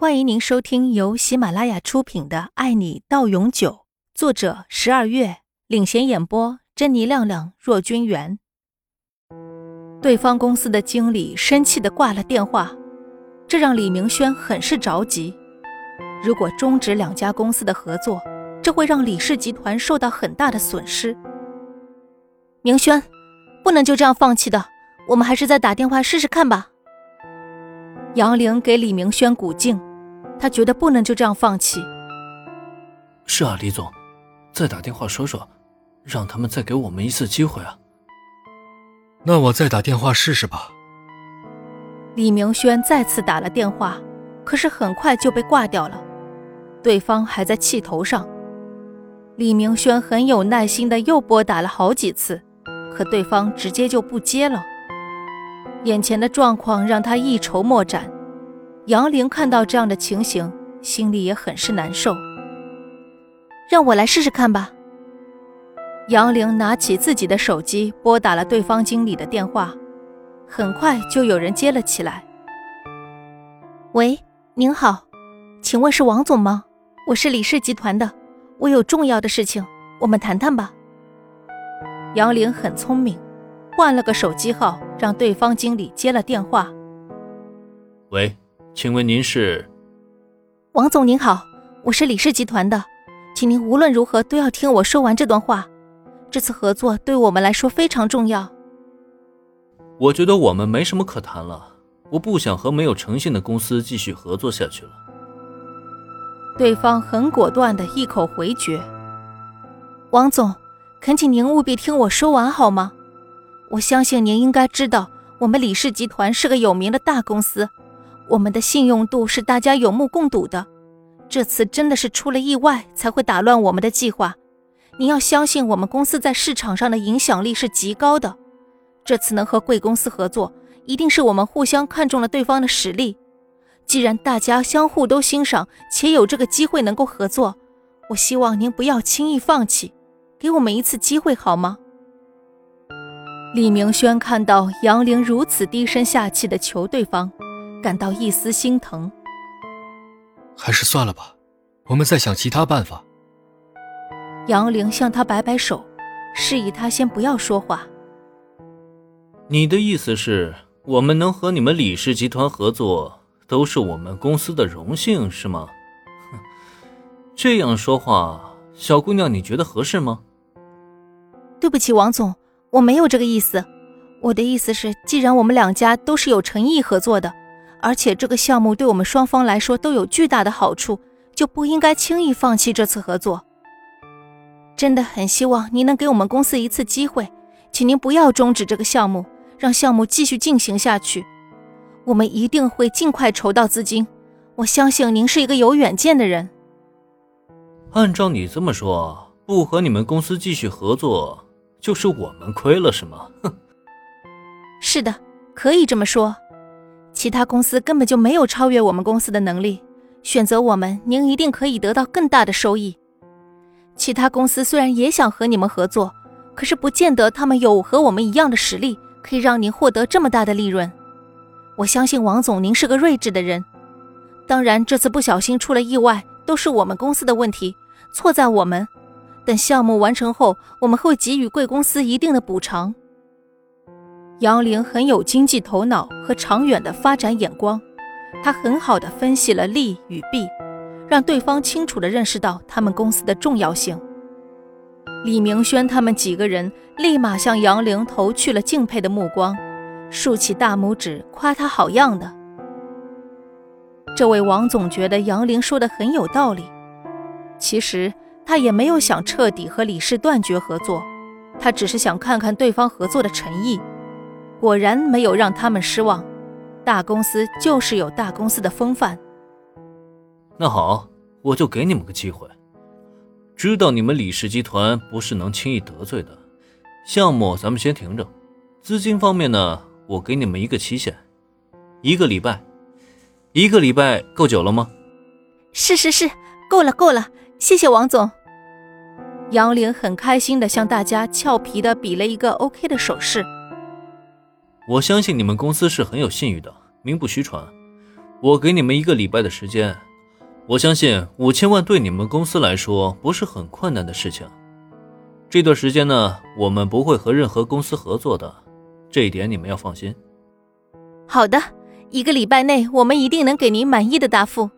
欢迎您收听由喜马拉雅出品的《爱你到永久》，作者十二月领衔演播，珍妮、亮亮、若君元。对方公司的经理生气的挂了电话，这让李明轩很是着急。如果终止两家公司的合作，这会让李氏集团受到很大的损失。明轩，不能就这样放弃的，我们还是再打电话试试看吧。杨玲给李明轩鼓劲。他觉得不能就这样放弃。是啊，李总，再打电话说说，让他们再给我们一次机会啊。那我再打电话试试吧。李明轩再次打了电话，可是很快就被挂掉了，对方还在气头上。李明轩很有耐心的又拨打了好几次，可对方直接就不接了。眼前的状况让他一筹莫展。杨玲看到这样的情形，心里也很是难受。让我来试试看吧。杨玲拿起自己的手机，拨打了对方经理的电话，很快就有人接了起来。喂，您好，请问是王总吗？我是李氏集团的，我有重要的事情，我们谈谈吧。杨玲很聪明，换了个手机号，让对方经理接了电话。喂。请问您是？王总您好，我是李氏集团的，请您无论如何都要听我说完这段话。这次合作对我们来说非常重要。我觉得我们没什么可谈了，我不想和没有诚信的公司继续合作下去了。对方很果断的一口回绝。王总，恳请您务必听我说完好吗？我相信您应该知道，我们李氏集团是个有名的大公司。我们的信用度是大家有目共睹的，这次真的是出了意外才会打乱我们的计划。您要相信我们公司在市场上的影响力是极高的，这次能和贵公司合作，一定是我们互相看中了对方的实力。既然大家相互都欣赏，且有这个机会能够合作，我希望您不要轻易放弃，给我们一次机会好吗？李明轩看到杨玲如此低声下气的求对方。感到一丝心疼，还是算了吧，我们再想其他办法。杨玲向他摆摆手，示意他先不要说话。你的意思是，我们能和你们李氏集团合作，都是我们公司的荣幸，是吗？哼，这样说话，小姑娘，你觉得合适吗？对不起，王总，我没有这个意思。我的意思是，既然我们两家都是有诚意合作的。而且这个项目对我们双方来说都有巨大的好处，就不应该轻易放弃这次合作。真的很希望您能给我们公司一次机会，请您不要终止这个项目，让项目继续进行下去。我们一定会尽快筹到资金。我相信您是一个有远见的人。按照你这么说，不和你们公司继续合作，就是我们亏了，是吗？哼。是的，可以这么说。其他公司根本就没有超越我们公司的能力，选择我们，您一定可以得到更大的收益。其他公司虽然也想和你们合作，可是不见得他们有和我们一样的实力，可以让您获得这么大的利润。我相信王总，您是个睿智的人。当然，这次不小心出了意外，都是我们公司的问题，错在我们。等项目完成后，我们会给予贵公司一定的补偿。杨玲很有经济头脑和长远的发展眼光，她很好的分析了利与弊，让对方清楚的认识到他们公司的重要性。李明轩他们几个人立马向杨玲投去了敬佩的目光，竖起大拇指夸她好样的。这位王总觉得杨玲说的很有道理，其实他也没有想彻底和李氏断绝合作，他只是想看看对方合作的诚意。果然没有让他们失望，大公司就是有大公司的风范。那好，我就给你们个机会。知道你们李氏集团不是能轻易得罪的，项目咱们先停着。资金方面呢，我给你们一个期限，一个礼拜。一个礼拜够久了吗？是是是，够了够了，谢谢王总。杨玲很开心的向大家俏皮的比了一个 OK 的手势。我相信你们公司是很有信誉的，名不虚传。我给你们一个礼拜的时间，我相信五千万对你们公司来说不是很困难的事情。这段时间呢，我们不会和任何公司合作的，这一点你们要放心。好的，一个礼拜内我们一定能给您满意的答复。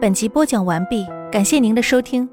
本集播讲完毕，感谢您的收听。